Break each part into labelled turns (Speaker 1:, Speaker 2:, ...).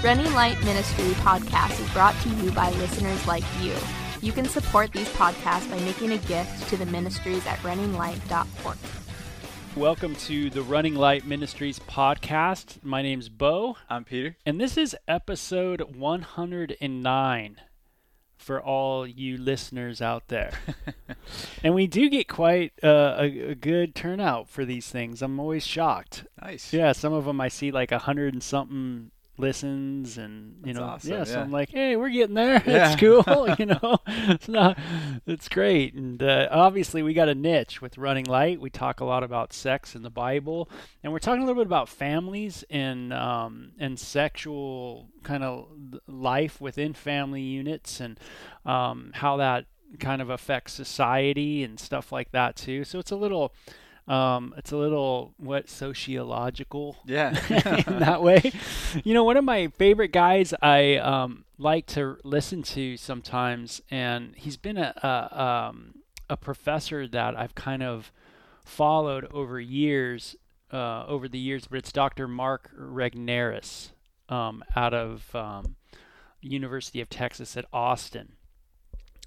Speaker 1: Running Light Ministry podcast is brought to you by listeners like you. You can support these podcasts by making a gift to the ministries at runninglight.org.
Speaker 2: Welcome to the Running Light Ministries podcast. My name's Bo,
Speaker 3: I'm Peter.
Speaker 2: and this is episode 109 for all you listeners out there. and we do get quite uh, a, a good turnout for these things. I'm always shocked.
Speaker 3: Nice.
Speaker 2: Yeah, some of them I see like a hundred and something listens, and you
Speaker 3: That's
Speaker 2: know,
Speaker 3: awesome,
Speaker 2: yeah, So. I'm like, hey, we're getting there.
Speaker 3: Yeah.
Speaker 2: It's cool. you know, it's not, it's great. And uh, obviously, we got a niche with Running Light. We talk a lot about sex in the Bible, and we're talking a little bit about families and um, and sexual kind of life within family units, and um, how that kind of affects society and stuff like that too. So it's a little um, it's a little what sociological
Speaker 3: Yeah.
Speaker 2: in that way. You know, one of my favorite guys I um, like to listen to sometimes, and he's been a a, um, a professor that I've kind of followed over years, uh, over the years. But it's Dr. Mark Regnerus um, out of um, University of Texas at Austin,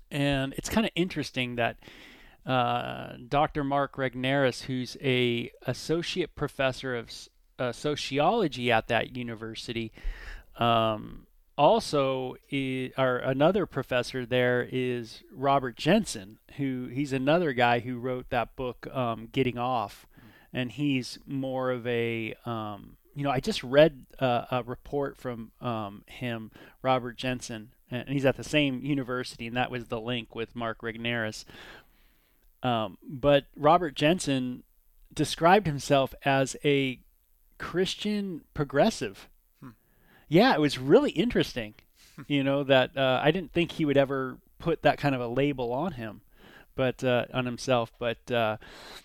Speaker 2: and it's kind of interesting that uh, Dr. Mark Regnerus, who's a associate professor of uh, sociology at that university, um, also i or another professor there is Robert Jensen, who he's another guy who wrote that book um, Getting Off, and he's more of a um, you know I just read uh, a report from um, him, Robert Jensen, and he's at the same university, and that was the link with Mark Regnerus. Um, but Robert Jensen described himself as a Christian progressive.
Speaker 3: Hmm.
Speaker 2: Yeah, it was really interesting. you know that uh, I didn't think he would ever put that kind of a label on him, but uh, on himself. But uh,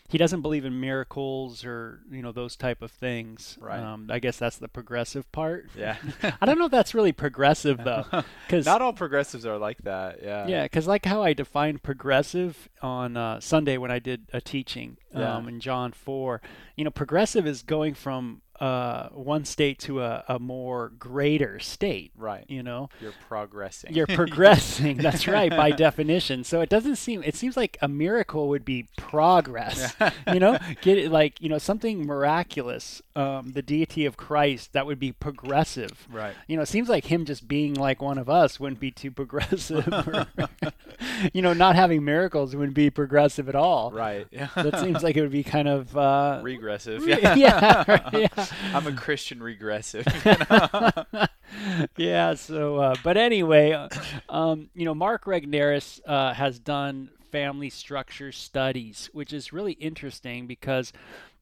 Speaker 2: he doesn't believe in miracles or you know those type of things.
Speaker 3: Right.
Speaker 2: Um, I guess that's the progressive part.
Speaker 3: yeah.
Speaker 2: I don't know if that's really progressive though, because
Speaker 3: Not all progressives are like that. Yeah.
Speaker 2: yeah, because like how I defined progressive on uh, Sunday when I did a teaching um, in John 4, you know, progressive is going from uh, one state to a, a more greater state,
Speaker 3: Right.
Speaker 2: you know?
Speaker 3: You're progressing.
Speaker 2: You're progressing. that's right, by definition. So it doesn't seem, it seems like a miracle would be progress, you know? Get it like, you know, something miraculous, um, the deity of Christ, that would be progressive
Speaker 3: right.
Speaker 2: you know, it seems like him just being like one of us wouldn't be too progressive. or, you know, not having miracles wouldn't be progressive at all.
Speaker 3: Right. Yeah.
Speaker 2: That seems like it would be kind of uh,
Speaker 3: regressive.
Speaker 2: re-
Speaker 3: Yeah.
Speaker 2: yeah, right, yeah,
Speaker 3: I'm a Christian regressive.
Speaker 2: yeah. So, uh, but anyway, uh, um, you know, Mark Regnerus uh, has done family structure studies, which is really interesting because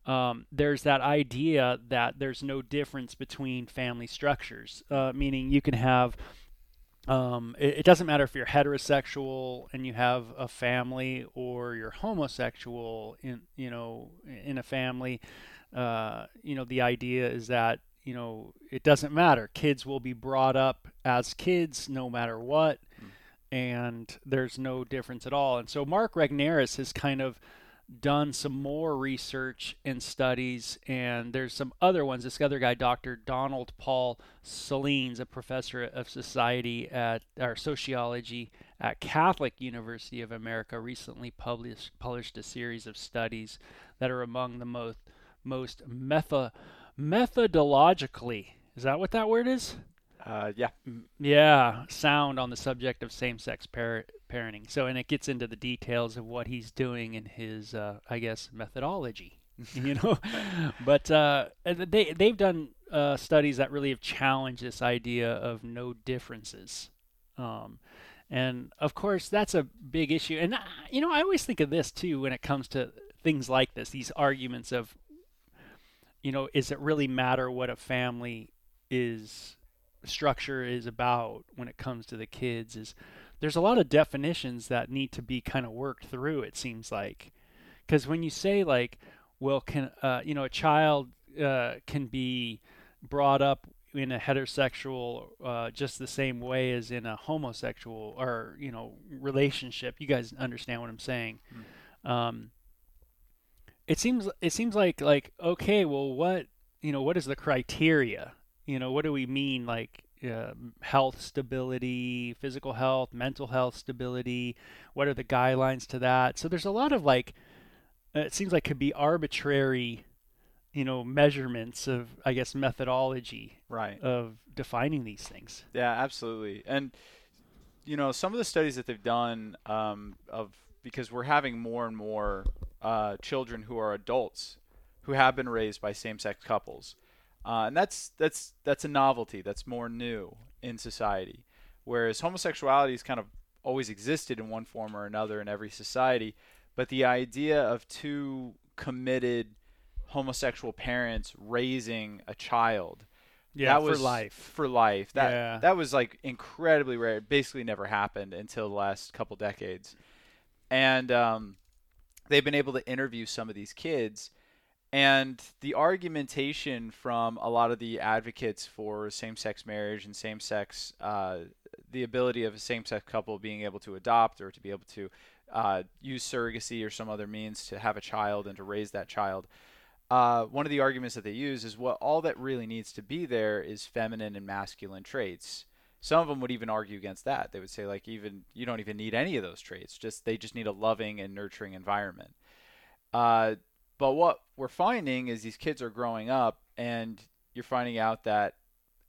Speaker 2: um, there's that idea that there's no difference between family structures, uh, meaning you can have. Um, it, it doesn't matter if you're heterosexual and you have a family, or you're homosexual in you know in a family. Uh, you know the idea is that you know it doesn't matter. Kids will be brought up as kids no matter what, and there's no difference at all. And so Mark Regnerus has kind of done some more research and studies, and there's some other ones. This other guy, Dr. Donald Paul Sullins, a professor of society at or sociology at Catholic University of America, recently published published a series of studies that are among the most most metho- methodologically. Is that what that word is?
Speaker 3: Uh, yeah.
Speaker 2: yeah, sound on the subject of same-sex par- parenting. So, and it gets into the details of what he's doing in his, uh, I guess, methodology. you know, but uh, they they've done uh, studies that really have challenged this idea of no differences. Um, and of course, that's a big issue. And uh, you know, I always think of this too when it comes to things like this. These arguments of, you know, is it really matter what a family is structure is about when it comes to the kids is there's a lot of definitions that need to be kind of worked through it seems like. Because when you say like well can uh, you know a child uh, can be brought up in a heterosexual uh, just the same way as in a homosexual or you know relationship you guys understand what i'm saying. Um, it seems it seems like like okay well what you know what is the criteria you know what do we mean like uh, health stability, physical health, mental health stability. What are the guidelines to that? So there's a lot of like, uh, it seems like could be arbitrary, you know, measurements of I guess methodology
Speaker 3: Right.
Speaker 2: of defining these things.
Speaker 3: Yeah, absolutely. And you know, some of the studies that they've done um, of because we're having more and more uh, children who are adults who have been raised by same-sex couples, uh, and that's that's that's a novelty. That's more new in society, whereas homosexuality has kind of always existed in one form or another in every society. But the idea of two committed homosexual parents raising a child that was
Speaker 2: for life.
Speaker 3: For life. That
Speaker 2: Yeah.
Speaker 3: that was like incredibly rare. It basically never happened until the last couple decades. And um, they've been able to interview some of these kids, and the argumentation from a lot of the advocates for same-sex marriage and same-sex, uh, the ability of a same-sex couple being able to adopt or to be able to uh, use surrogacy or some other means to have a child and to raise that child uh, one of the arguments that they use is what all that really needs to be there is feminine and masculine traits. Some of them would even argue against that. They would say like even you don't even need any of those traits. Just they just need a loving and nurturing environment. Uh, but what we're finding is these kids are growing up, and you're finding out that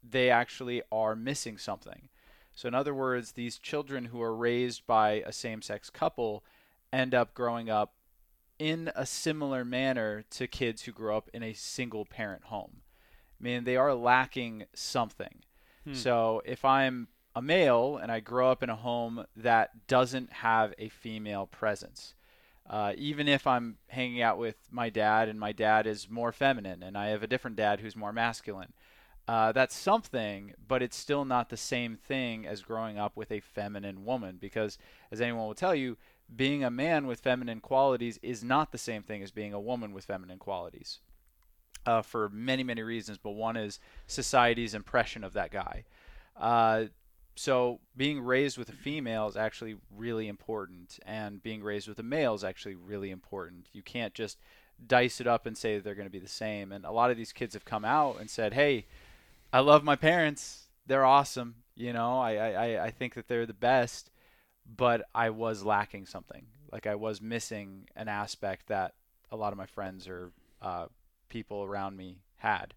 Speaker 3: they actually are missing something. So in other words, these children who are raised by a same-sex couple end up growing up in a similar manner to kids who grow up in a single parent home. I mean, they are lacking something.
Speaker 2: Hmm.
Speaker 3: So if I'm a male and I grow up in a home that doesn't have a female presence, uh, even if I'm hanging out with my dad and my dad is more feminine and I have a different dad who's more masculine, uh, that's something, but it's still not the same thing as growing up with a feminine woman because, as anyone will tell you, being a man with feminine qualities is not the same thing as being a woman with feminine qualities uh, for many, many reasons, but one is society's impression of that guy. Uh, so being raised with a female is actually really important, and being raised with a male is actually really important. You can't just dice it up and say they're going to be the same. And a lot of these kids have come out and said, "Hey, I love my parents. They're awesome. You know, I I, I think that they're the best." but I was lacking something. Like I was missing an aspect that a lot of my friends or uh, people around me had,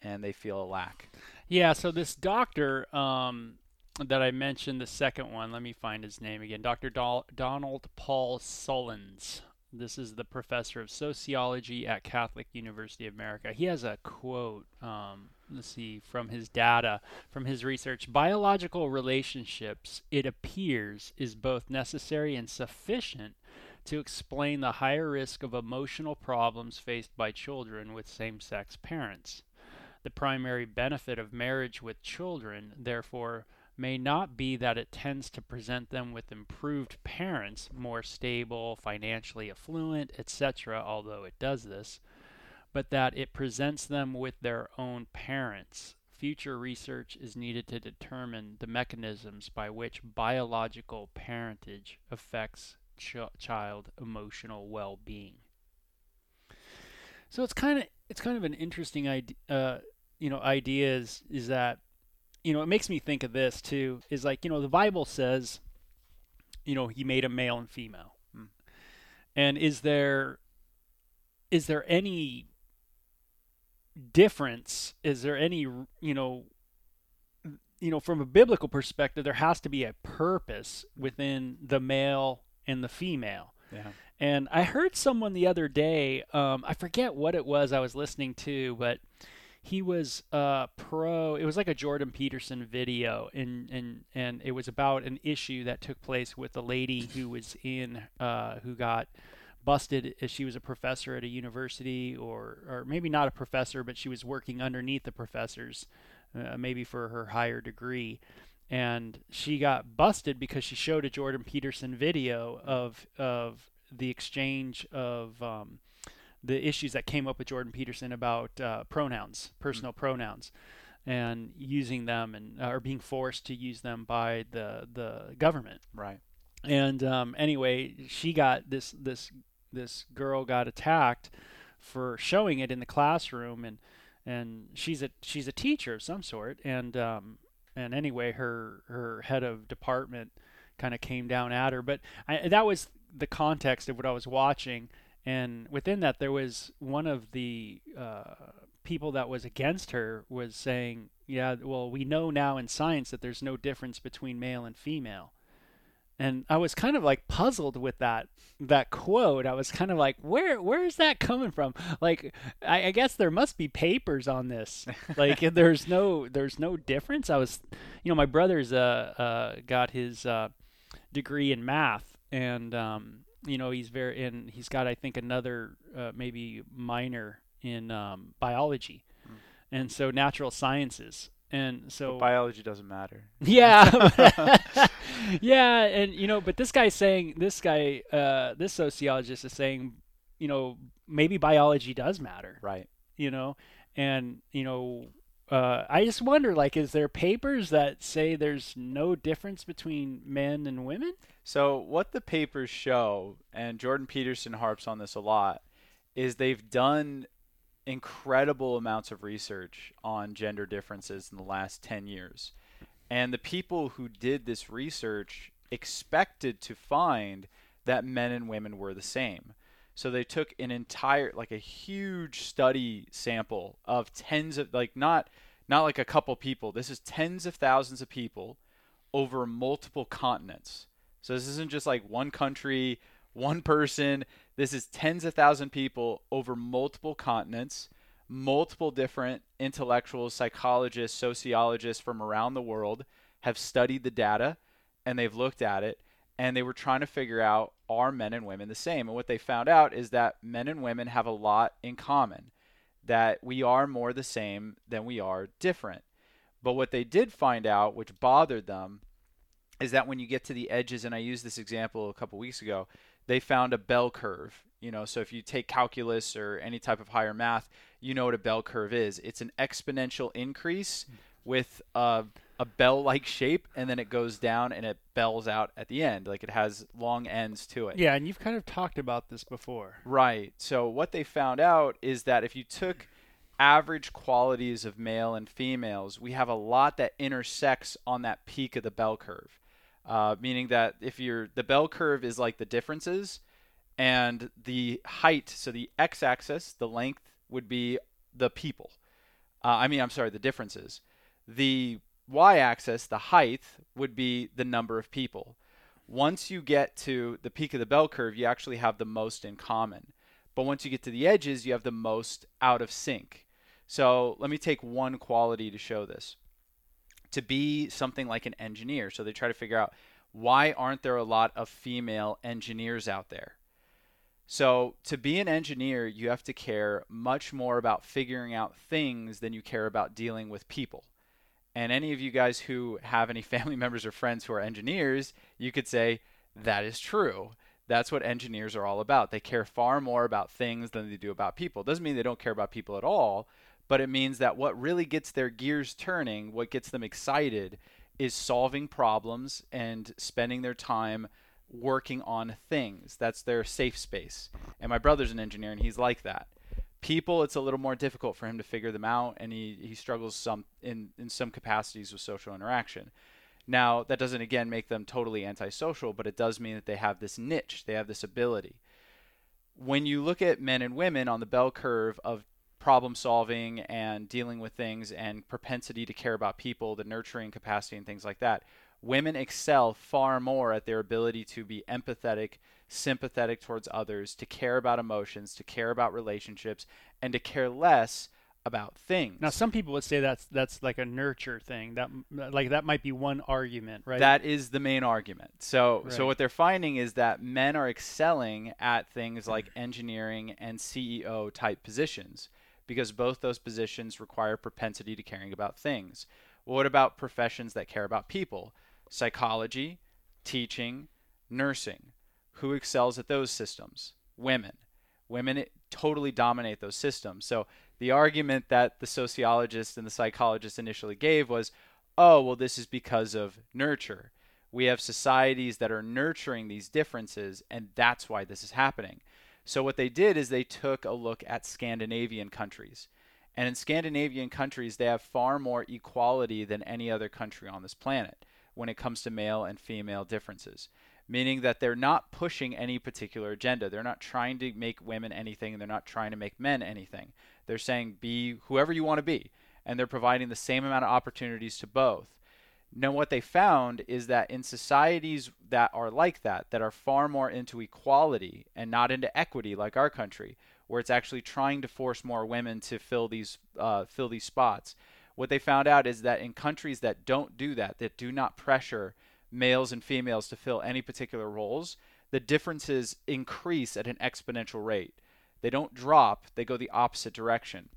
Speaker 3: and they feel a lack.
Speaker 2: Yeah, so this doctor um, that I mentioned, the second one, let me find his name again Dr. Dol- Donald Paul Sullins. This is the professor of sociology at Catholic University of America. He has a quote, um, let's see, from his data, from his research biological relationships, it appears, is both necessary and sufficient to explain the higher risk of emotional problems faced by children with same sex parents. The primary benefit of marriage with children, therefore, may not be that it tends to present them with improved parents, more stable, financially affluent, etc., although it does this, but that it presents them with their own parents. Future research is needed to determine the mechanisms by which biological parentage affects ch- child emotional well-being. So it's kind of it's kind of an interesting idea. Uh, you know, idea is is that you know it makes me think of this too. Is like you know the Bible says, you know, He made a male and female,
Speaker 3: Hmm.
Speaker 2: and is there is there any difference? Is there any you know you know from a biblical perspective there has to be a purpose within the male and the female
Speaker 3: Yeah.
Speaker 2: and I heard someone the other day, um, I forget what it was I was listening to, but he was uh, pro. It was like a Jordan Peterson video, and and and it was about an issue that took place with a lady who was in, uh, who got busted. as She was a professor at a university, or or maybe not a professor, but she was working underneath the professors, uh, maybe for her higher degree and she got busted because she showed a Jordan Peterson video of of the exchange of um, the issues that came up with Jordan Peterson about uh, pronouns, personal pronouns, and using them and or being forced to use them by the the government.
Speaker 3: Right.
Speaker 2: And um, anyway, she got this this this girl got attacked for showing it in the classroom, and and she's a she's a teacher of some sort, and um, and anyway, her her head of department kind of came down at her. But I, that was the context of what I was watching, and within that, there was one of the uh, people that was against her was saying, "Yeah, well, we know now in science that there's no difference between male and female." And I was kind of like puzzled with that that quote. I was kind of like, where where is that coming from? Like, I, I guess there must be papers on this. Like, there's no there's no difference. I was, you know, my brother's uh uh got his uh degree in math, and um you know he's very and he's got I think another uh, maybe minor in um, biology, mm. and so natural sciences. And so
Speaker 3: but biology doesn't matter.
Speaker 2: Yeah, yeah, and you know, but this guy's saying this guy, uh, this sociologist is saying, you know, maybe biology does matter,
Speaker 3: right?
Speaker 2: You know, and you know, uh, I just wonder, like, is there papers that say there's no difference between men and women?
Speaker 3: So what the papers show, and Jordan Peterson harps on this a lot, is they've done incredible amounts of research on gender differences in the last 10 years. And the people who did this research expected to find that men and women were the same. So they took an entire like a huge study sample of tens of like not not like a couple people. This is tens of thousands of people over multiple continents. So this isn't just like one country, one person. This is tens of thousand people over multiple continents, multiple different intellectuals, psychologists, sociologists from around the world have studied the data and they've looked at it and they were trying to figure out are men and women the same? And what they found out is that men and women have a lot in common, that we are more the same than we are different. But what they did find out, which bothered them, is that when you get to the edges, and I used this example a couple weeks ago, they found a bell curve. You know, so if you take calculus or any type of higher math, you know what a bell curve is. It's an exponential increase with a, a bell-like shape, and then it goes down and it bells out at the end. Like it has long ends to it.
Speaker 2: Yeah, and you've kind of talked about this before.
Speaker 3: Right. So what they found out is that if you took average qualities of male and females, we have a lot that intersects on that peak of the bell curve uh, meaning that if you're the bell curve is like the differences, and the height, so the x-axis, the length would be the people. Uh, I mean, I'm sorry, the differences. The y-axis, the height, would be the number of people. Once you get to the peak of the bell curve, you actually have the most in common. But once you get to the edges, you have the most out of sync. So let me take one quality to show this to be something like an engineer. So they try to figure out why aren't there a lot of female engineers out there? So, to be an engineer, you have to care much more about figuring out things than you care about dealing with people. And any of you guys who have any family members or friends who are engineers, you could say that is true. That's what engineers are all about. They care far more about things than they do about people. Doesn't mean they don't care about people at all, but it means that what really gets their gears turning, what gets them excited, is solving problems and spending their time working on things. That's their safe space. And my brother's an engineer, and he's like that. People, it's a little more difficult for him to figure them out, and he, he struggles some in, in some capacities with social interaction. Now, that doesn't again make them totally antisocial, but it does mean that they have this niche, they have this ability. When you look at men and women on the bell curve of problem solving and dealing with things and propensity to care about people, the nurturing capacity and things like that. Women excel far more at their ability to be empathetic, sympathetic towards others, to care about emotions, to care about relationships, and to care less about things.
Speaker 2: Now, some people would say that's that's like a nurture thing. That like that might be one argument, right?
Speaker 3: That is the main argument. So right. so what they're finding is that men are excelling at things like engineering and CEO type positions because both those positions require propensity to caring about things. Well, what about professions that care about people? Psychology, teaching, nursing. Who excels at those systems? Women. Women totally dominate those systems. So the argument that the sociologists and the psychologists initially gave was, oh, well, this is because of nurture. We have societies that are nurturing these differences, and that's why this is happening. So what they did is they took a look at Scandinavian countries And in Scandinavian countries, they have far more equality than any other country on this planet when it comes to male and female differences, meaning that they're not pushing any particular agenda. They're not trying to make women anything, and they're not trying to make men anything. They're saying be whoever you want to be, and they're providing the same amount of opportunities to both. Now, what they found is that in societies that are like that, that are far more into equality and not into equity, like our country, where it's actually trying to force more women to fill these uh, fill these spots, what they found out is that in countries that don't do that, that do not pressure males and females to fill any particular roles, the differences increase at an exponential rate. They don't drop; they go the opposite direction,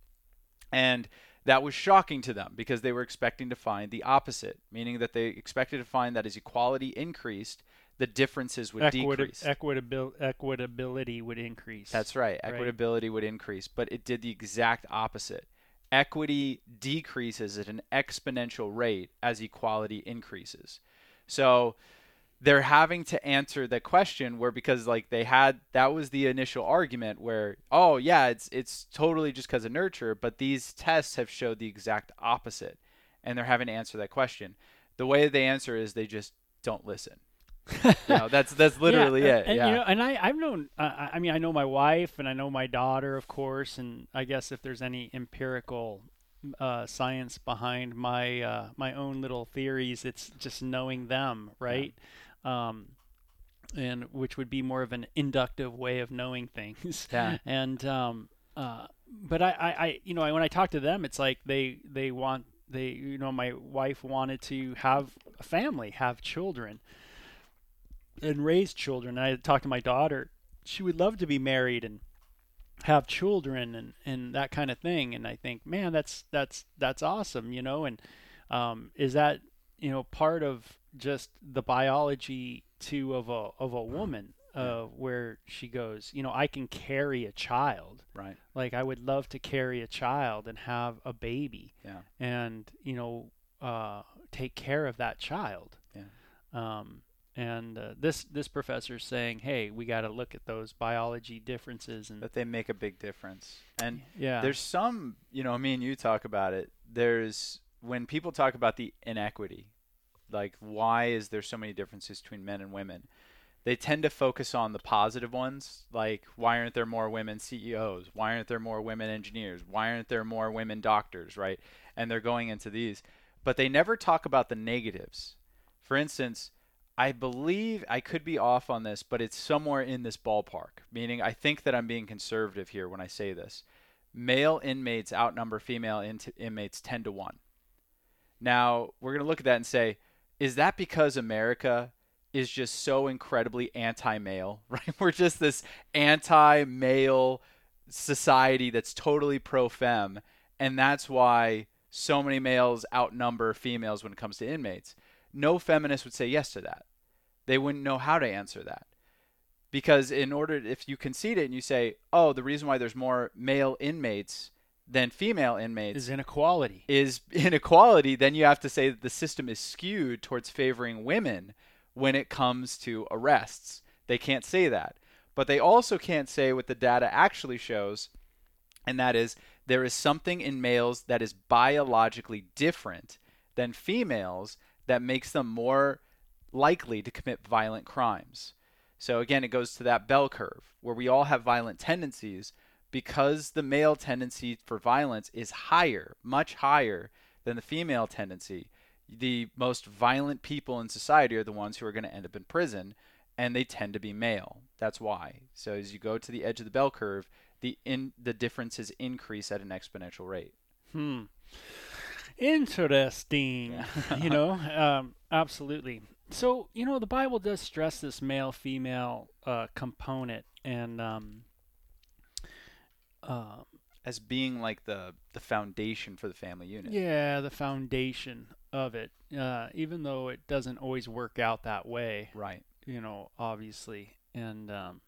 Speaker 3: and that was shocking to them because they were expecting to find the opposite, meaning that they expected to find that as equality increased, the differences would
Speaker 2: Equita-
Speaker 3: decrease.
Speaker 2: equitabil- equitability would increase.
Speaker 3: That's right.
Speaker 2: Right.
Speaker 3: Equitability would increase, but it did the exact opposite. Equity decreases at an exponential rate as equality increases. So they're having to answer the question where because like they had that was the initial argument where oh yeah it's it's totally just because of nurture but these tests have showed the exact opposite and they're having to answer that question. The way they answer is they just don't listen. You know that's that's literally
Speaker 2: yeah,
Speaker 3: it
Speaker 2: and,
Speaker 3: yeah.
Speaker 2: You know, and I, I've known, uh, I I mean, I know my wife and I know my daughter, of course, and I guess if there's any empirical uh, science behind my uh, my own little theories, it's just knowing them, right? Um, and which would be more of an inductive way of knowing things.
Speaker 3: Yeah.
Speaker 2: And um, uh, but I, I, I, you know, I, when I talk to them, it's like they they want they, you know, my wife wanted to have a family, have children and raise children. I talked to my daughter; she would love to be married and have children and and that kind of thing. And I think, man, that's that's that's awesome, you know. And um, is that you know part of just the biology too of a of a woman, uh, where she goes, you know, I can carry a child.
Speaker 3: right
Speaker 2: Like I would love to carry a child and have a baby
Speaker 3: yeah
Speaker 2: and you know uh, take care of that child.
Speaker 3: Yeah.
Speaker 2: Um, and uh, this this professor's saying, hey, we got to look at those biology differences and
Speaker 3: that they make a big difference and
Speaker 2: yeah,
Speaker 3: There's some, you know, me and you talk about it. There's when people talk about the inequity, like why is there so many differences between men and women? They tend to focus on the positive ones, like why aren't there more women CEOs? Why aren't there more women engineers? Why aren't there more women doctors, right? And they're going into these, but they never talk about the negatives. For instance, I believe I could be off on this, but it's somewhere in this ballpark. Meaning, I think that I'm being conservative here when I say this. Male inmates outnumber female int- inmates 10 to 1. Now, we're going to look at that and say, is that because America is just so incredibly anti male, right? We're just this anti male society that's totally pro fem, and that's why so many males outnumber females when it comes to inmates. No feminist would say yes to that. They wouldn't know how to answer that. Because in order if you concede it and you say, "Oh, the reason why there's more male inmates than female inmates
Speaker 2: is inequality.
Speaker 3: is inequality, then you have to say that the system is skewed towards favoring women when it comes to arrests. They can't say that. But they also can't say what the data actually shows, and that is there is something in males that is biologically different than females that makes them more likely to commit violent crimes. So again, it goes to that bell curve where we all have violent tendencies because the male tendency for violence is higher, much higher than the female tendency. The most violent people in society are the ones who are going to end up in prison, and they tend to be male. That's why. So as you go to the edge of the bell curve, the in the differences increase at an exponential rate.
Speaker 2: Hmm. Interesting. you know, um, absolutely. So you know, the Bible does stress this male-female uh, component, and um, uh,
Speaker 3: As being like the the foundation for the family unit.
Speaker 2: yeah, the foundation of it. Uh, even though it doesn't always work out that way,
Speaker 3: Right.
Speaker 2: you know, obviously. And um,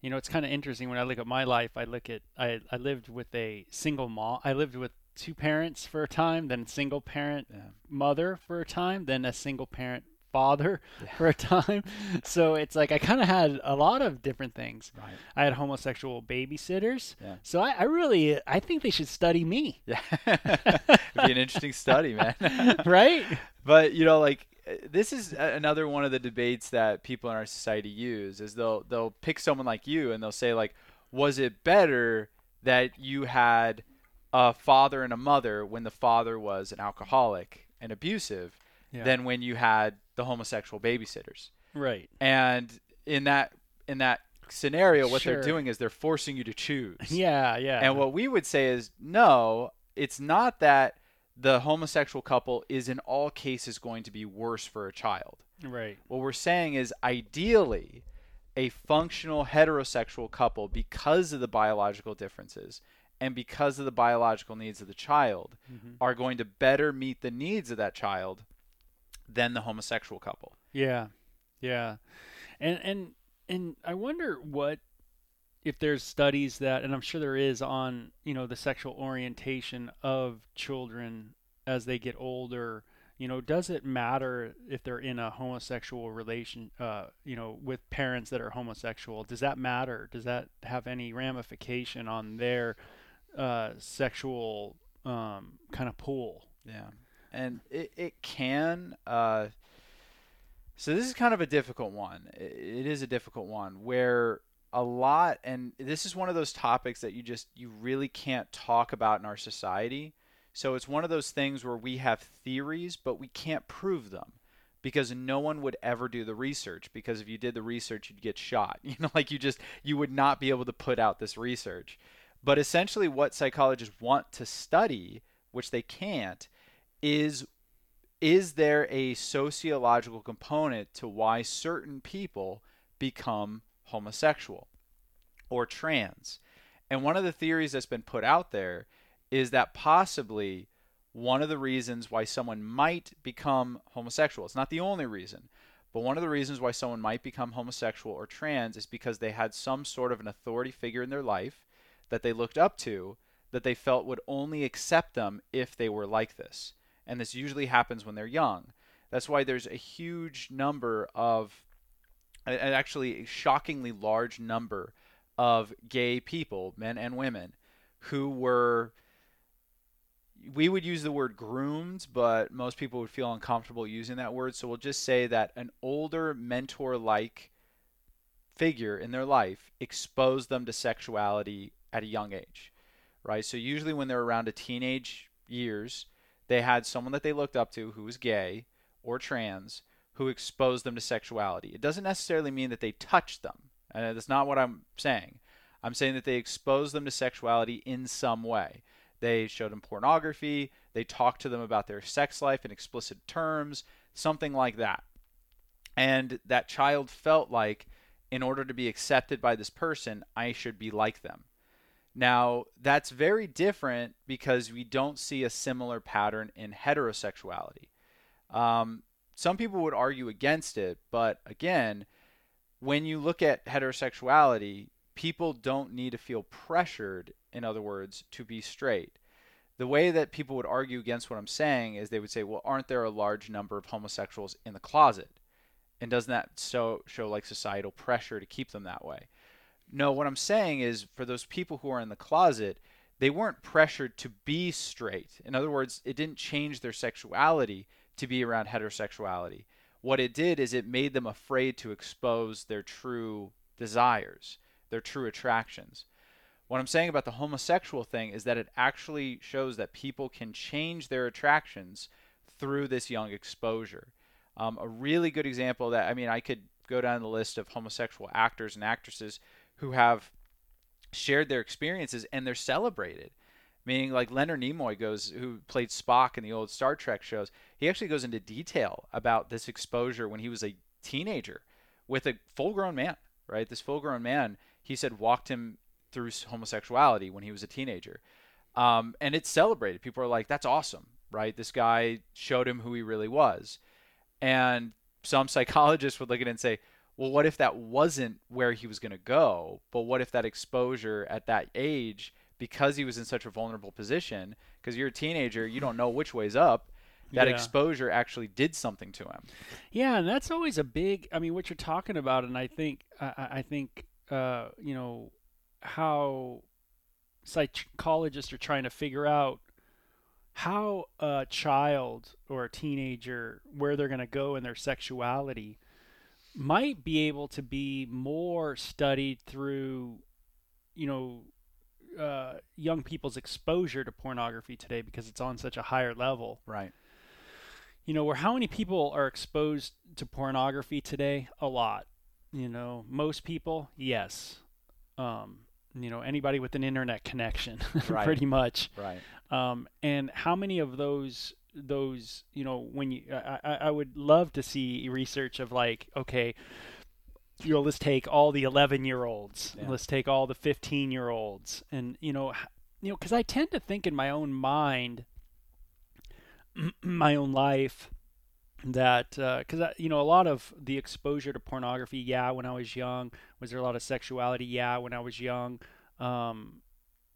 Speaker 2: you know, it's kind of interesting when I look at my life. I look at I I lived with a single mom. I lived with two parents for a time, then single parent
Speaker 3: Yeah.
Speaker 2: mother for a time, then a single parent father for a time. So it's like I kind of had a lot of different things.
Speaker 3: Right.
Speaker 2: I had homosexual babysitters.
Speaker 3: Yeah.
Speaker 2: So I, I really I think they should study me.
Speaker 3: Yeah. It'd be an interesting study, man.
Speaker 2: right?
Speaker 3: But you know, like uh, this is another one of the debates that people in our society use is they'll they'll pick someone like you and they'll say like, was it better that you had a father and a mother when the father was an alcoholic and abusive
Speaker 2: Yeah.
Speaker 3: than when you had the homosexual babysitters?
Speaker 2: Right.
Speaker 3: And in that in that scenario, what
Speaker 2: Sure.
Speaker 3: they're doing is they're forcing you to choose.
Speaker 2: Yeah, yeah.
Speaker 3: And what we would say is no, it's not that the homosexual couple is in all cases going to be worse for a child.
Speaker 2: right.
Speaker 3: What we're saying is ideally a functional heterosexual couple because of the biological differences and because of the biological needs of the child
Speaker 2: Mhm.
Speaker 3: are going to better meet the needs of that child than the homosexual couple.
Speaker 2: Yeah, yeah, and and and I wonder what if there's studies that, and I'm sure there is on you know the sexual orientation of children as they get older. You know, does it matter if they're in a homosexual relation? Uh, you know, with parents that are homosexual, does that matter? Does that have any ramification on their uh, sexual um, kind of pool?
Speaker 3: Yeah, and it it can. Uh, so this is kind of a difficult one. It is a difficult one where a lot, and this is one of those topics that you just you really can't talk about in our society. So it's one of those things where we have theories, but we can't prove them because no one would ever do the research. Because if you did the research, you'd get shot. You know, like you just you would not be able to put out this research. But essentially, what psychologists want to study, which they can't, is is there a sociological component to why certain people become homosexual or trans? And one of the theories that's been put out there is that possibly one of the reasons why someone might become homosexual, it's not the only reason, but one of the reasons why someone might become homosexual or trans is because they had some sort of an authority figure in their life that they looked up to that they felt would only accept them if they were like this. And this usually happens when they're young. That's why there's a huge number of, a- a- actually shockingly large number of gay people, men and women, who were, we would use the word groomed, but most people would feel uncomfortable using that word. So we'll just say that an older mentor like figure in their life exposed them to sexuality at a young age, right? So usually when they're around a teenage years, they had someone that they looked up to who was gay or trans who exposed them to sexuality. It doesn't necessarily mean that they touched them. And that's not what I'm saying. I'm saying that they exposed them to sexuality in some way. They showed them pornography, they talked to them about their sex life in explicit terms, something like that. And that child felt like, in order to be accepted by this person, I should be like them. Now, that's very different because we don't see a similar pattern in heterosexuality. Um, some people would argue against it, but again, when you look at heterosexuality, people don't need to feel pressured, in other words, to be straight. The way that people would argue against what I'm saying is they would say, well, aren't there a large number of homosexuals in the closet? And doesn't that so, show like societal pressure to keep them that way? No, what I'm saying is for those people who are in the closet, they weren't pressured to be straight. In other words, it didn't change their sexuality to be around heterosexuality. What it did is it made them afraid to expose their true desires, their true attractions. What I'm saying about the homosexual thing is that it actually shows that people can change their attractions through this young exposure. Um, a really good example that, I mean, I could go down the list of homosexual actors and actresses who have shared their experiences and they're celebrated. Meaning, like Leonard Nimoy goes, who played Spock in the old Star Trek shows, he actually goes into detail about this exposure when he was a teenager with a full grown man, right? This full grown man, he said, walked him through homosexuality when he was a teenager. Um, and it's celebrated. People are like, that's awesome, right? This guy showed him who he really was. And some psychologists would look at it and say, well, what if that wasn't where he was going to go? But what if that exposure at that age, because he was in such a vulnerable position, because you're a teenager, you don't know which way's up, that
Speaker 2: Yeah.
Speaker 3: exposure actually did something to him.
Speaker 2: Yeah, and that's always a big. I mean, what you're talking about, and I think, I, I think, uh, you know, how psychologists are trying to figure out how a child or a teenager where they're going to go in their sexuality might be able to be more studied through, you know, uh, young people's exposure to pornography today because it's on such a higher level
Speaker 3: Right.
Speaker 2: you know, where how many people are exposed to pornography today? A lot. You know, most people, yes. Um, you know, anybody with an internet connection,
Speaker 3: Right.
Speaker 2: pretty much.
Speaker 3: Right.
Speaker 2: Um, and how many of those those you know when you I, I would love to see research of like okay you know let's take all the 11 year olds
Speaker 3: Yeah.
Speaker 2: let's take all the 15 year olds and you know you know because I tend to think in my own mind my own life that because I you know a lot of the exposure to pornography yeah when I was young was there a lot of sexuality yeah when I was young um,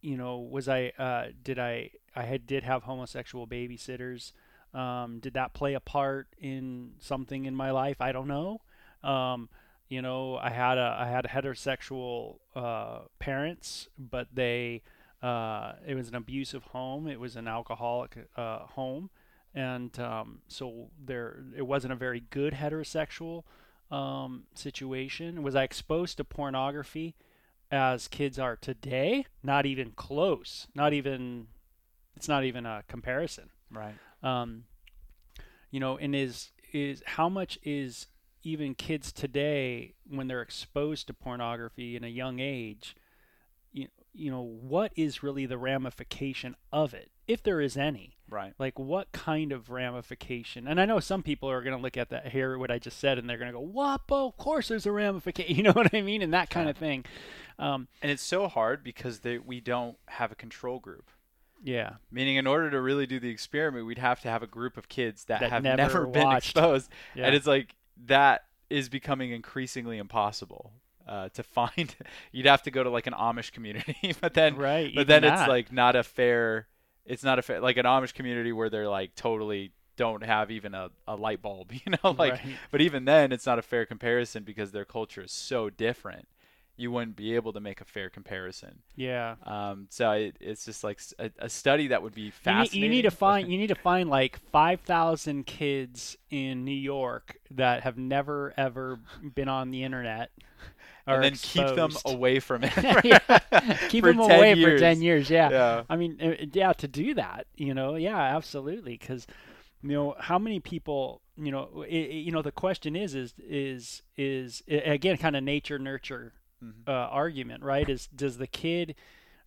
Speaker 2: you know was I uh, did I I had did have homosexual babysitters um, did that play a part in something in my life I don't know um, you know I had a I had heterosexual uh, parents but they uh, it was an abusive home it was an alcoholic uh, home and um, so there it wasn't a very good heterosexual um, situation. Was I exposed to pornography as kids are today? Not even close. Not even. It's not even a comparison.
Speaker 3: Right.
Speaker 2: Um, you know, and is is how much is even kids today when they're exposed to pornography in a young age? You, you know what is really the ramification of it, if there is any
Speaker 3: Right.
Speaker 2: like what kind of ramification and i know some people are going to look at that hear what i just said and they're going to go whoa of course there's a ramification you know what i mean and that kind of thing um,
Speaker 3: And it's so hard because they, we don't have a control group.
Speaker 2: Yeah
Speaker 3: Meaning, in order to really do the experiment, we'd have to have a group of kids that,
Speaker 2: That
Speaker 3: have
Speaker 2: never
Speaker 3: never, been exposed.
Speaker 2: yeah
Speaker 3: And it's like that is becoming increasingly impossible uh, to find. You'd have to go to like an Amish community, but then
Speaker 2: right
Speaker 3: but then it's like not a fair. It's not a fair like an Amish community where they're like totally don't have even a, a light bulb, you know, like.
Speaker 2: right.
Speaker 3: But even then, it's not a fair comparison because their culture is so different. You wouldn't be able to make a fair comparison.
Speaker 2: yeah
Speaker 3: Um, so it, it's just like a study that would be
Speaker 2: you need,
Speaker 3: fascinating.
Speaker 2: you need to find you need to find like 5000 kids in new york that have never ever been on the internet
Speaker 3: and then keep them away from it.
Speaker 2: Yeah. keep them
Speaker 3: 10
Speaker 2: away for 10 years yeah
Speaker 3: Yeah.
Speaker 2: I mean, uh, yeah, to do that, you know, yeah, absolutely, because you know how many people, you know, i i- you know, the question is, is, is, is again, kind of nature nurture
Speaker 3: Mhm.
Speaker 2: uh, argument, right? Is does the kid,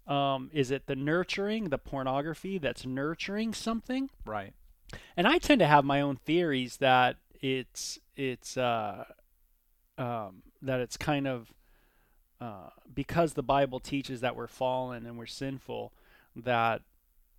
Speaker 2: um, is it the nurturing, the pornography that's nurturing something?
Speaker 3: Right.
Speaker 2: And I tend to have my own theories that it's it's uh, um, that it's kind of uh, because the Bible teaches that we're fallen and we're sinful, that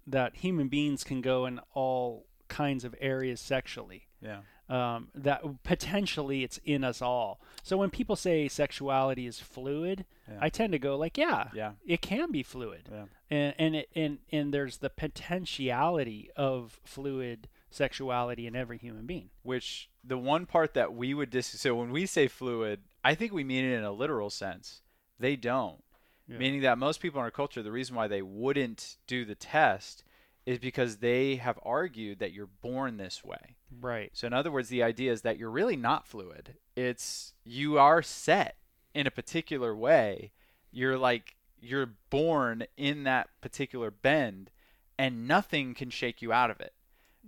Speaker 2: that human beings can go in all kinds of areas sexually.
Speaker 3: Yeah.
Speaker 2: Um, that potentially it's in us all. So when people say sexuality is fluid,
Speaker 3: Yeah.
Speaker 2: I tend to go like, yeah,
Speaker 3: Yeah.
Speaker 2: it can be fluid
Speaker 3: Yeah.
Speaker 2: and and it, and and there's the potentiality of fluid sexuality in every human being.
Speaker 3: Which the one part that we would dis so when we say fluid, I think we mean it in a literal sense. They don't.
Speaker 2: Yeah.
Speaker 3: Meaning that most people in our culture, the reason why they wouldn't do the test is because they have argued that you're born this way.
Speaker 2: Right.
Speaker 3: So in other words, the idea is that you're really not fluid. It's you are set in a particular way. You're like you're born in that particular bend and nothing can shake you out of it.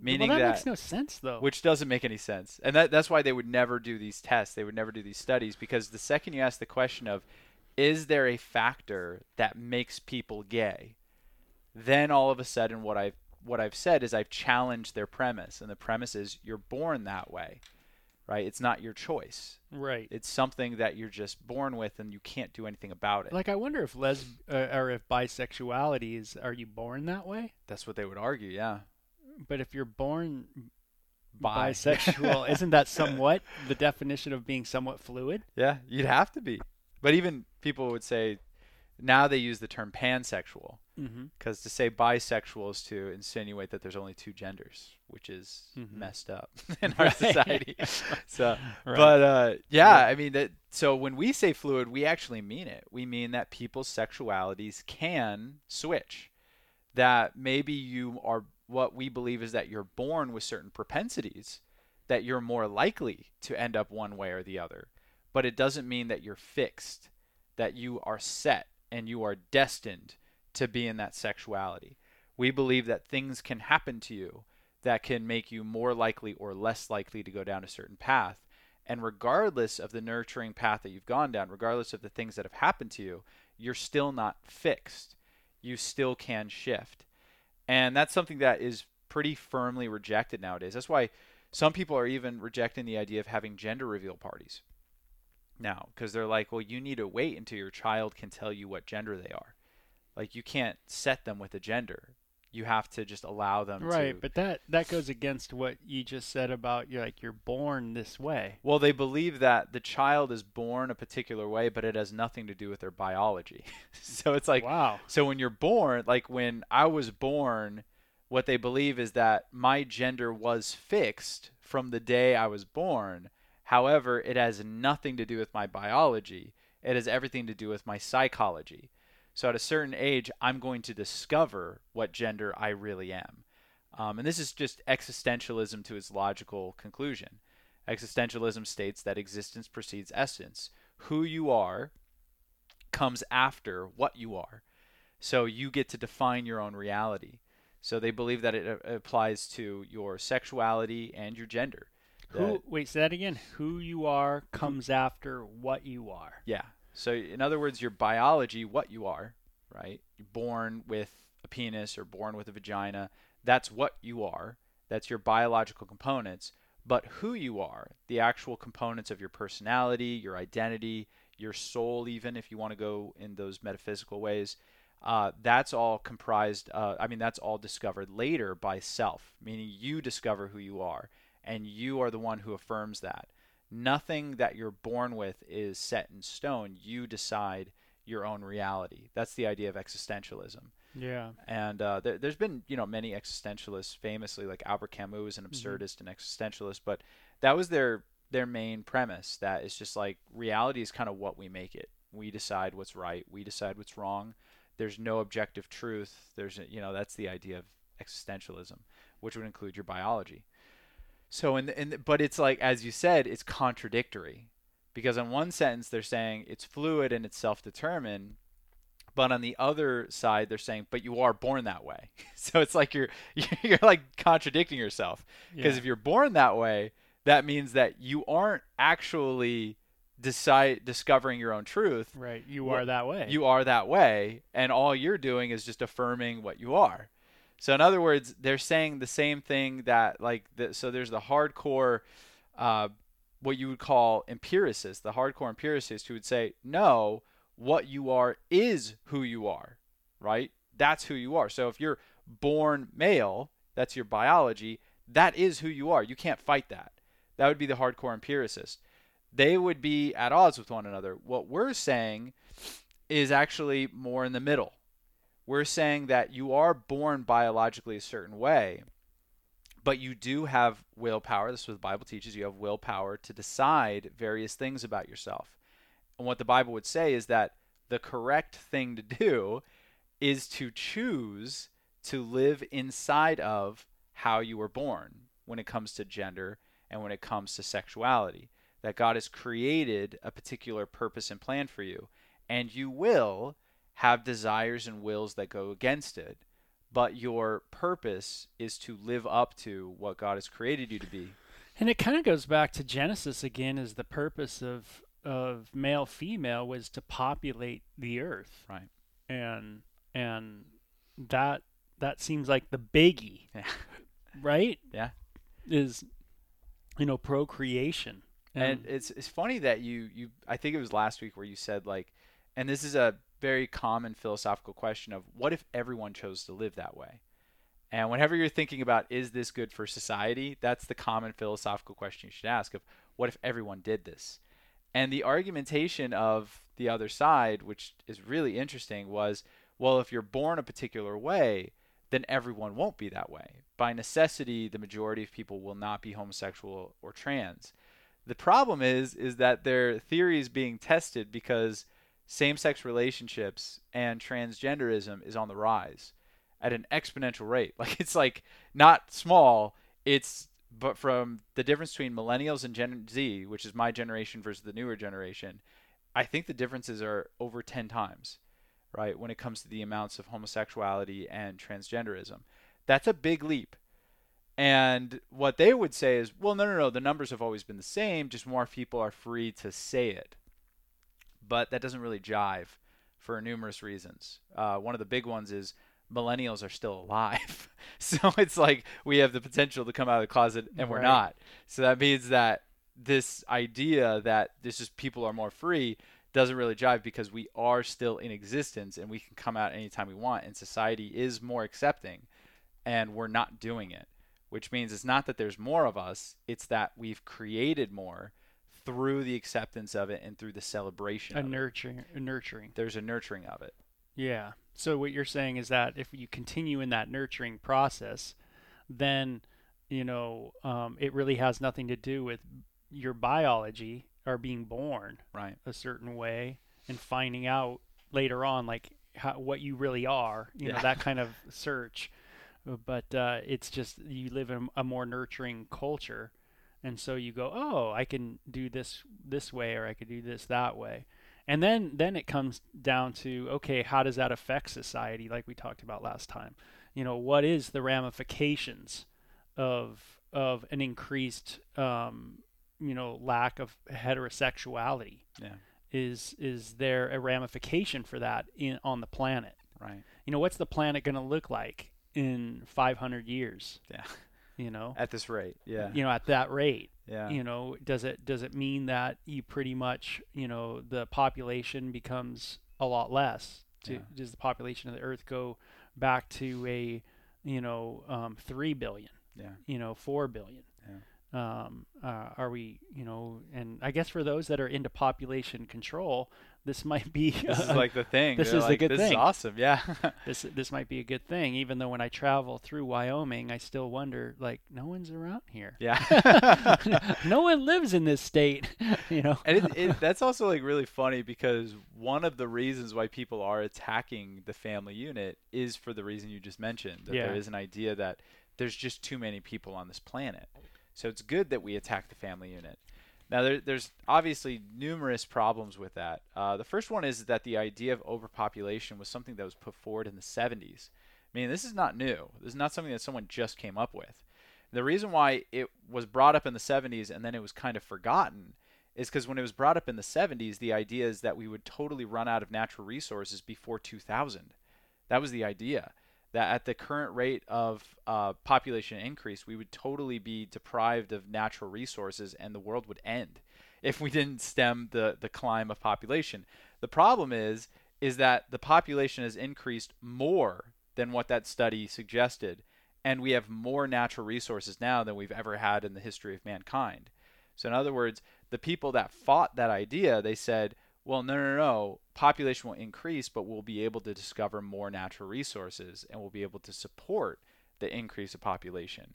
Speaker 3: Meaning
Speaker 2: well, that,
Speaker 3: that,
Speaker 2: makes no sense though.
Speaker 3: which doesn't make any sense. And that that's why they would never do these tests. They would never do these studies because the second you ask the question of is there a factor that makes people gay? Then all of a sudden what I've what I've said is I've challenged their premise and the premise is you're born that way. Right? It's not your choice.
Speaker 2: right.
Speaker 3: It's something that you're just born with and you can't do anything about it.
Speaker 2: Like I wonder if les uh, or if bisexuality is are you born that way?
Speaker 3: That's what they would argue, yeah.
Speaker 2: But if you're born
Speaker 3: Bi.
Speaker 2: bisexual, isn't that somewhat the definition of being somewhat fluid?
Speaker 3: Yeah, you'd have to be. But even people would say Now they use the term pansexual
Speaker 2: Mm-hmm.
Speaker 3: because to say bisexual is to insinuate that there's only two genders, which is
Speaker 2: Mhm.
Speaker 3: messed up in our
Speaker 2: Right.
Speaker 3: society. so,
Speaker 2: Right.
Speaker 3: but uh, yeah,
Speaker 2: Yeah.
Speaker 3: I mean that. So when we say fluid, we actually mean it. We mean that people's sexualities can switch. That maybe you are what we believe is that you're born with certain propensities, that you're more likely to end up one way or the other. But it doesn't mean that you're fixed, that you are set and you are destined to be in that sexuality. We believe that things can happen to you that can make you more likely or less likely to go down a certain path. And regardless of the nurturing path that you've gone down, regardless of the things that have happened to you, you're still not fixed. You still can shift. And that's something that is pretty firmly rejected nowadays. That's why some people are even rejecting the idea of having gender reveal parties now because they're like, well, you need to wait until your child can tell you what gender they are. Like you can't set them with a gender. You have to just allow them
Speaker 2: Right,
Speaker 3: to.
Speaker 2: but that that goes against what you just said about you're like you're born this way.
Speaker 3: Well, they believe that the child is born a particular way, but it has nothing to do with their biology. so it's like,
Speaker 2: wow.
Speaker 3: so when you're born, like when I was born, what they believe is that my gender was fixed from the day I was born. However, it has nothing to do with my biology. It has everything to do with my psychology. So at a certain age, I'm going to discover what gender I really am. Um, and this is just existentialism to its logical conclusion. Existentialism states that existence precedes essence. Who you are comes after what you are. So you get to define your own reality. So they believe that it uh, applies to your sexuality and your gender.
Speaker 2: Who wait, say that again. Who you are comes after what you are.
Speaker 3: Yeah. So in other words, your biology, what you are, right? You're born with a penis or born with a vagina. That's what you are. That's your biological components. But who you are, the actual components of your personality, your identity, your soul, even if you want to go in those metaphysical ways, uh, that's all comprised. Uh, I mean, that's all discovered later by self, meaning you discover who you are, and you are the one who affirms that nothing that you're born with is set in stone. You decide your own reality. That's the idea of existentialism.
Speaker 2: Yeah.
Speaker 3: And uh, there, there's been, you know, many existentialists, famously like Albert Camus is an absurdist and existentialist, but that was their their main premise. That it's just like reality is kind of what we make it. We decide what's right. We decide what's wrong. There's no objective truth. There's, you know, that's the idea of existentialism, which would include your biology. So in the, in the, but it's like as you said, it's contradictory because in one sentence they're saying it's fluid and it's self-determined, but on the other side they're saying but you are born that way. so it's like you're you're like contradicting yourself because
Speaker 2: Yeah.
Speaker 3: if you're born that way, that means that you aren't actually decide discovering your own truth.
Speaker 2: Right. You are that way.
Speaker 3: You are that way, and all you're doing is just affirming what you are. So in other words, they're saying the same thing that like the, so there's the hardcore uh, what you would call empiricist, the hardcore empiricist who would say, "No, what you are is who you are." Right? That's who you are. So if you're born male, that's your biology, that is who you are. You can't fight that. That would be the hardcore empiricist. They would be at odds with one another. What we're saying is actually more in the middle. We're saying that you are born biologically a certain way, but you do have willpower. This is what the Bible teaches. You have willpower to decide various things about yourself. And what the Bible would say is that the correct thing to do is to choose to live inside of how you were born when it comes to gender and when it comes to sexuality. That God has created a particular purpose and plan for you, and you will have desires and wills that go against it. But your purpose is to live up to what God has created you to be.
Speaker 2: And it kind of goes back to Genesis again as the purpose of of male female was to populate the earth.
Speaker 3: Right.
Speaker 2: And and that that seems like the biggie,
Speaker 3: Yeah.
Speaker 2: right?
Speaker 3: Yeah.
Speaker 2: Is you know procreation.
Speaker 3: And it's it's funny that you you I think it was last week where you said like and this is a very common philosophical question of what if everyone chose to live that way? And whenever you're thinking about is this good for society, that's the common philosophical question you should ask of what if everyone did this? And the argumentation of the other side, which is really interesting, was well, if you're born a particular way, then everyone won't be that way. By necessity, the majority of people will not be homosexual or trans. The problem is is that their theory is being tested because same-sex relationships and transgenderism is on the rise at an exponential rate. Like it's like not small, it's but from the difference between millennials and Gen Z, which is my generation versus the newer generation, I think the differences are over 10 times, right? When it comes to the amounts of homosexuality and transgenderism. That's a big leap. And what they would say is, well, no, no, no, the numbers have always been the same, just more people are free to say it. But that doesn't really jive for numerous reasons. Uh, one of the big ones is millennials are still alive. so it's like we have the potential to come out of the closet and we're
Speaker 2: Right.
Speaker 3: not. So that means that this idea that this is people are more free doesn't really jive because we are still in existence and we can come out anytime we want and society is more accepting and we're not doing it. Which means it's not that there's more of us, it's that we've created more through the acceptance of it and through the celebration
Speaker 2: A
Speaker 3: of it.
Speaker 2: nurturing, a nurturing.
Speaker 3: There's a nurturing of it.
Speaker 2: Yeah. So what you're saying is that if you continue in that nurturing process, then you know um, it really has nothing to do with your biology or being born
Speaker 3: Right.
Speaker 2: a certain way and finding out later on like how, what you really are. You know that kind of search. But uh, it's just you live in a more nurturing culture, and so you go, oh, I can do this this way, or I could do this that way and then then it comes down to okay how does that affect society like we talked about last time you know what is the ramifications of of an increased um, you know lack of heterosexuality
Speaker 3: Yeah.
Speaker 2: is is there a ramification for that in on the planet
Speaker 3: Right.
Speaker 2: you know what's the planet going to look like in 500 years
Speaker 3: Yeah.
Speaker 2: You know
Speaker 3: At this rate. Yeah.
Speaker 2: you know at that rate
Speaker 3: Yeah.
Speaker 2: you know does it does it mean that you pretty much you know the population becomes a lot less to,
Speaker 3: Yeah.
Speaker 2: does the population of the earth go back to a you know um, 3 billion
Speaker 3: Yeah.
Speaker 2: you know 4 billion um, uh, are we you know and i guess for those that are into population control this might be
Speaker 3: This is like the thing.
Speaker 2: this
Speaker 3: They're
Speaker 2: is the
Speaker 3: like,
Speaker 2: good
Speaker 3: this
Speaker 2: thing.
Speaker 3: is awesome. Yeah.
Speaker 2: this this might be a good thing even though when i travel through wyoming i still wonder like no one's around here
Speaker 3: yeah.
Speaker 2: no one lives in this state you know
Speaker 3: and it, it, that's also like really funny because one of the reasons why people are attacking the family unit is for the reason you just mentioned that there
Speaker 2: Yeah.
Speaker 3: is an idea that there's just too many people on this planet so it's good that we attack the family unit now there, there's obviously numerous problems with that uh, the first one is that the idea of overpopulation was something that was put forward in the 70s i mean this is not new this is not something that someone just came up with the reason why it was brought up in the 70s and then it was kind of forgotten is because when it was brought up in the 70s, the idea is that we would totally run out of natural resources before 2000. That was the idea. That at the current rate of uh, population increase, we would totally be deprived of natural resources and the world would end if we didn't stem the, the climb of population. The problem is, is that the population has increased more than what that study suggested, and we have more natural resources now than we've ever had in the history of mankind. So, in other words, the people that fought that idea, they said, well, no, no, no, population will increase, but we'll be able to discover more natural resources and we'll be able to support the increase of population.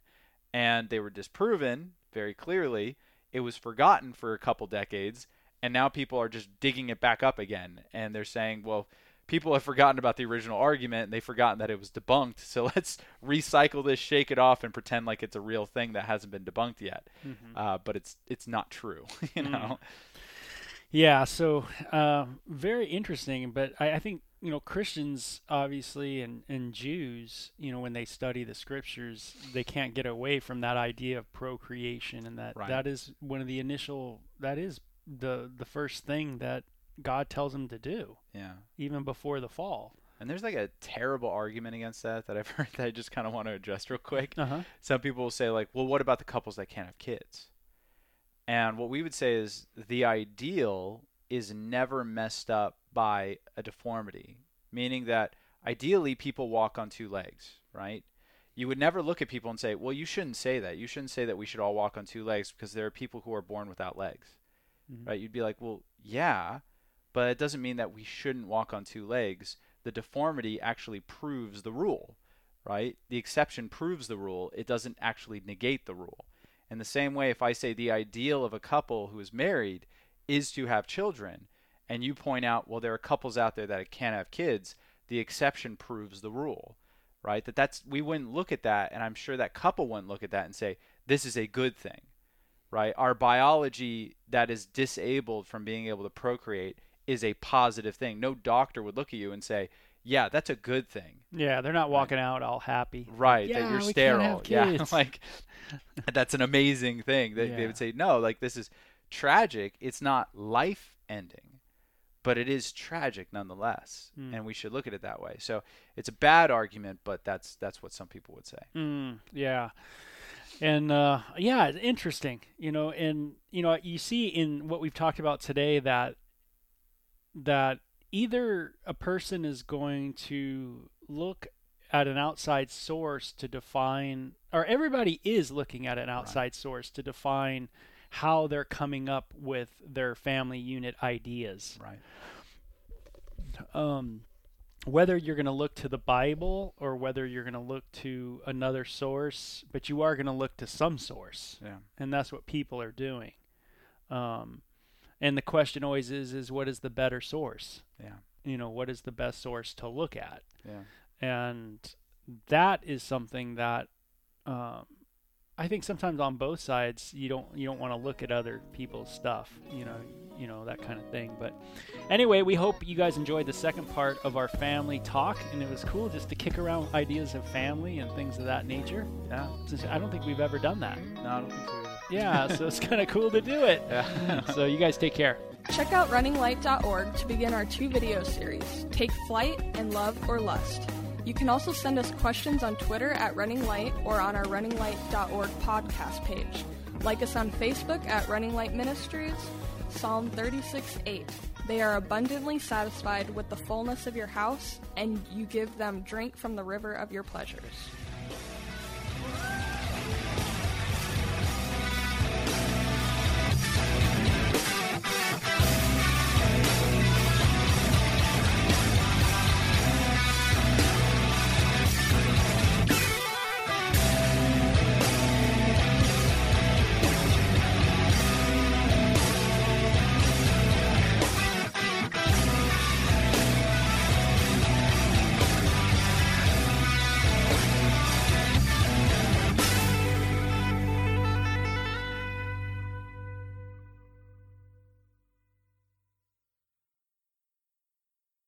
Speaker 3: And they were disproven very clearly. It was forgotten for a couple decades, and now people are just digging it back up again. And they're saying, well, people have forgotten about the original argument and they've forgotten that it was debunked. So let's recycle this, shake it off, and pretend like it's a real thing that hasn't been debunked yet. Uh, but it's it's not true, you know.
Speaker 2: Yeah, so uh, very interesting. But I, I think you know Christians obviously and and Jews, you know, when they study the scriptures, they can't get away from that idea of procreation, and that
Speaker 3: Right.
Speaker 2: that is one of the initial. That is the the first thing that God tells them to do,
Speaker 3: Yeah.
Speaker 2: even before the fall.
Speaker 3: And there's like a terrible argument against that that I've heard that I just kind of want to address real quick.
Speaker 2: Uh huh.
Speaker 3: Some people will say like, well, what about the couples that can't have kids? And what we would say is the ideal is never messed up by a deformity, meaning that ideally people walk on two legs, right? You would never look at people and say, well, you shouldn't say that. You shouldn't say that we should all walk on two legs because there are people who are born without legs,
Speaker 2: Mhm.
Speaker 3: right? You'd be like, well, yeah, but it doesn't mean that we shouldn't walk on two legs. The deformity actually proves the rule, right? The exception proves the rule. It doesn't actually negate the rule. In the same way, if I say the ideal of a couple who is married is to have children, and you point out, well, there are couples out there that can't have kids, the exception proves the rule, right? That that's we wouldn't look at that, and I'm sure that couple wouldn't look at that and say this is a good thing, right? Our biology that is disabled from being able to procreate is a positive thing. No doctor would look at you and say, yeah, that's a good thing.
Speaker 2: Yeah, they're not walking right. out all happy.
Speaker 3: Right,
Speaker 2: yeah,
Speaker 3: that you're sterile. Yeah, like that's an amazing thing. They, yeah. they would say, no, like this is tragic. It's not life ending, but it is tragic nonetheless, mm. and we should look at it that way. So it's a bad argument, but that's that's what some people would say.
Speaker 2: Mm, yeah. And uh, yeah, it's interesting, you know, and you know, you see in what we've talked about today that that either a person is going to look at an outside source to define, or everybody is looking at an outside right. source to define how they're coming up with their family unit ideas.
Speaker 3: Right.
Speaker 2: Um, whether you're going to look to the Bible or whether you're going to look to another source, but you are going to look to some source.
Speaker 3: Yeah.
Speaker 2: And that's what people are doing. Um, and the question always is is what is the better source
Speaker 3: yeah.
Speaker 2: you know what is the best source to look at.
Speaker 3: Yeah.
Speaker 2: And that is something that um, I think sometimes on both sides you don't you don't want to look at other people's stuff you know you know that kind of thing. But anyway we hope you guys enjoyed the second part of our family talk and it was cool just to kick around ideas of family and things of that nature.
Speaker 3: Yeah.
Speaker 2: I don't think we've ever done that.
Speaker 3: No I don't think so
Speaker 2: yeah, so it's kind of cool to do it. Yeah. so you guys take care.
Speaker 4: Check out runninglight.org to begin our two video series, Take Flight and Love or Lust. You can also send us questions on Twitter at Running Light or on our runninglight.org podcast page. Like us on Facebook at Running Light Ministries, Psalm 36 8. They are abundantly satisfied with the fullness of your house, and you give them drink from the river of your pleasures.